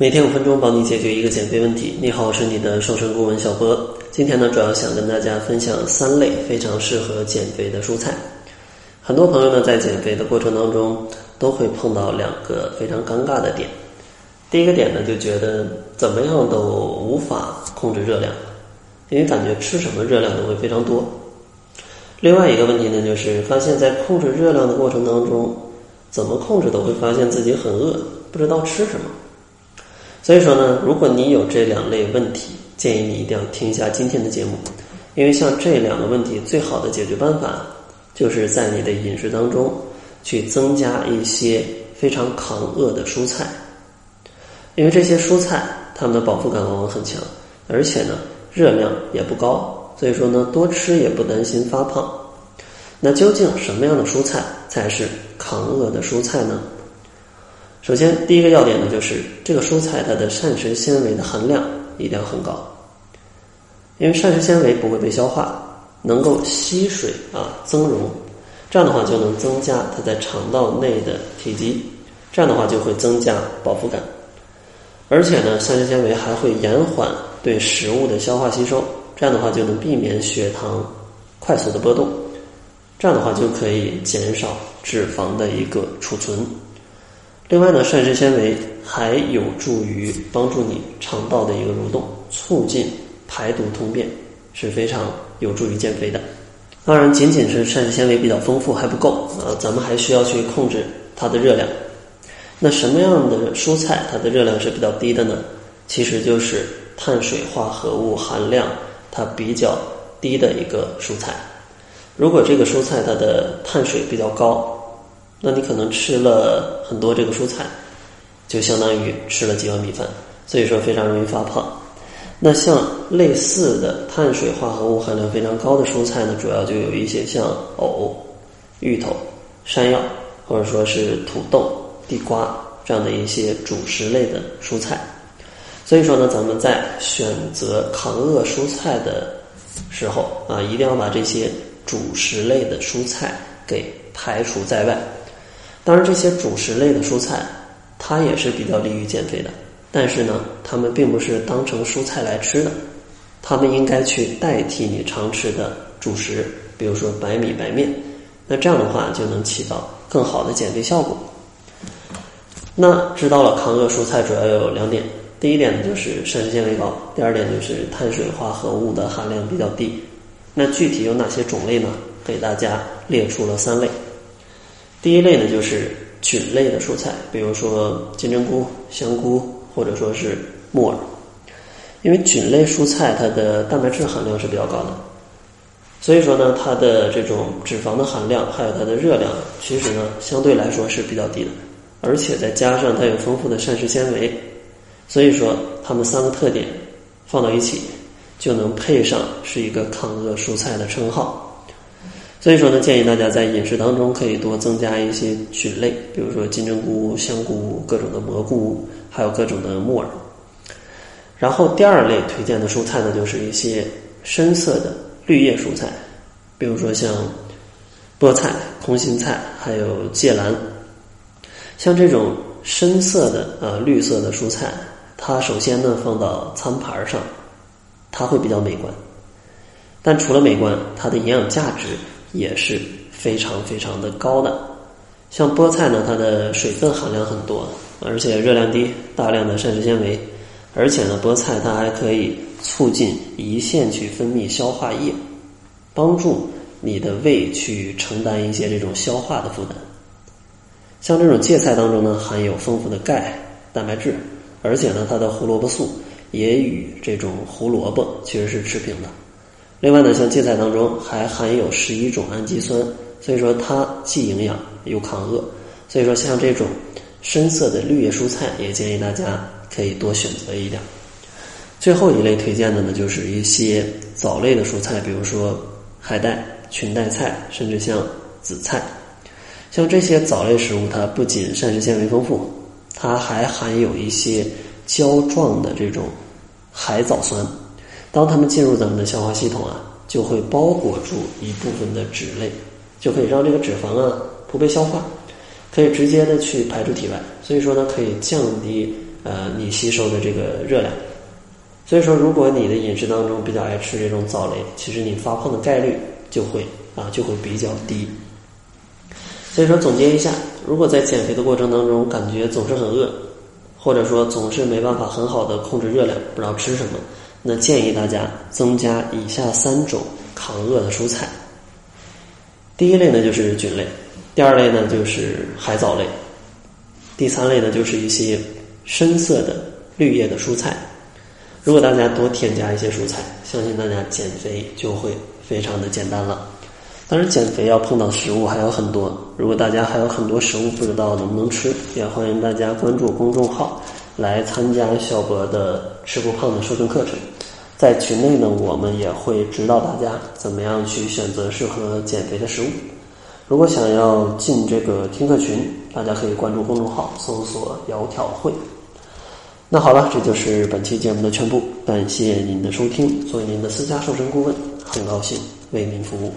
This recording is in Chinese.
每天五分钟，帮你解决一个减肥问题。你好，我是你的瘦身顾问小波。今天呢，主要想跟大家分享三类非常适合减肥的蔬菜。很多朋友呢，在减肥的过程当中，都会碰到两个非常尴尬的点。第一个点呢，就觉得怎么样都无法控制热量，因为感觉吃什么热量都会非常多。另外一个问题呢，就是发现，在控制热量的过程当中，怎么控制都会发现自己很饿，不知道吃什么。所以说呢，如果你有这两类问题，建议你一定要听一下今天的节目，因为像这两个问题，最好的解决办法就是在你的饮食当中去增加一些非常抗饿的蔬菜，因为这些蔬菜它们的饱腹感往往很强，而且呢热量也不高，所以说呢多吃也不担心发胖。那究竟什么样的蔬菜才是抗饿的蔬菜呢？首先，第一个要点呢，就是这个蔬菜它的膳食纤维的含量一定要很高，因为膳食纤维不会被消化，能够吸水啊增溶，这样的话就能增加它在肠道内的体积，这样的话就会增加饱腹感，而且呢，膳食纤维还会延缓对食物的消化吸收，这样的话就能避免血糖快速的波动，这样的话就可以减少脂肪的一个储存。另外呢，膳食纤维还有助于帮助你肠道的一个蠕动，促进排毒通便，是非常有助于减肥的。当然，仅仅是膳食纤维比较丰富还不够啊，咱们还需要去控制它的热量。那什么样的蔬菜它的热量是比较低的呢？其实就是碳水化合物含量它比较低的一个蔬菜。如果这个蔬菜它的碳水比较高，那你可能吃了很多这个蔬菜，就相当于吃了几碗米饭，所以说非常容易发胖。那像类似的碳水化合物含量非常高的蔬菜呢，主要就有一些像藕、芋头、山药，或者说是土豆、地瓜这样的一些主食类的蔬菜。所以说呢，咱们在选择抗饿蔬菜的时候啊，一定要把这些主食类的蔬菜给排除在外。当然，这些主食类的蔬菜，它也是比较利于减肥的。但是呢，它们并不是当成蔬菜来吃的，它们应该去代替你常吃的主食，比如说白米、白面。那这样的话，就能起到更好的减肥效果。那知道了，抗饿蔬菜主要有两点：第一点呢，就是膳食纤维高；第二点就是碳水化合物的含量比较低。那具体有哪些种类呢？给大家列出了三类。第一类呢，就是菌类的蔬菜，比如说金针菇、香菇，或者说是木耳。因为菌类蔬菜它的蛋白质含量是比较高的，所以说呢，它的这种脂肪的含量还有它的热量，其实呢相对来说是比较低的。而且再加上它有丰富的膳食纤维，所以说它们三个特点放到一起，就能配上是一个抗饿蔬菜的称号。所以说呢，建议大家在饮食当中可以多增加一些菌类，比如说金针菇、香菇、各种的蘑菇，还有各种的木耳。然后第二类推荐的蔬菜呢，就是一些深色的绿叶蔬菜，比如说像菠菜、空心菜，还有芥蓝。像这种深色的啊绿色的蔬菜，它首先呢放到餐盘上，它会比较美观。但除了美观，它的营养价值。也是非常非常的高的，像菠菜呢，它的水分含量很多，而且热量低，大量的膳食纤维，而且呢，菠菜它还可以促进胰腺去分泌消化液，帮助你的胃去承担一些这种消化的负担。像这种芥菜当中呢，含有丰富的钙、蛋白质，而且呢，它的胡萝卜素也与这种胡萝卜其实是持平的。另外呢，像芥菜当中还含有十一种氨基酸，所以说它既营养又抗饿。所以说像这种深色的绿叶蔬菜，也建议大家可以多选择一点。最后一类推荐的呢，就是一些藻类的蔬菜，比如说海带、裙带菜，甚至像紫菜。像这些藻类食物，它不仅膳食纤维丰富，它还含有一些胶状的这种海藻酸。当它们进入咱们的消化系统啊，就会包裹住一部分的脂类，就可以让这个脂肪啊不被消化，可以直接的去排出体外。所以说呢，可以降低呃你吸收的这个热量。所以说，如果你的饮食当中比较爱吃这种藻类，其实你发胖的概率就会啊就会比较低。所以说，总结一下，如果在减肥的过程当中感觉总是很饿，或者说总是没办法很好的控制热量，不知道吃什么，那建议大家增加以下三种抗饿的蔬菜。第一类呢就是菌类，第二类呢就是海藻类，第三类呢就是一些深色的绿叶的蔬菜。如果大家多添加一些蔬菜，相信大家减肥就会非常的简单了。当然，减肥要碰到食物还有很多。如果大家还有很多食物不知道能不能吃，也欢迎大家关注公众号来参加小博的吃不胖的瘦身课程。在群内呢，我们也会指导大家怎么样去选择适合减肥的食物。如果想要进这个听课群，大家可以关注公众号搜索“窈窕会”。那好了，这就是本期节目的全部。感谢您的收听。作为您的私家瘦身顾问，很高兴为您服务。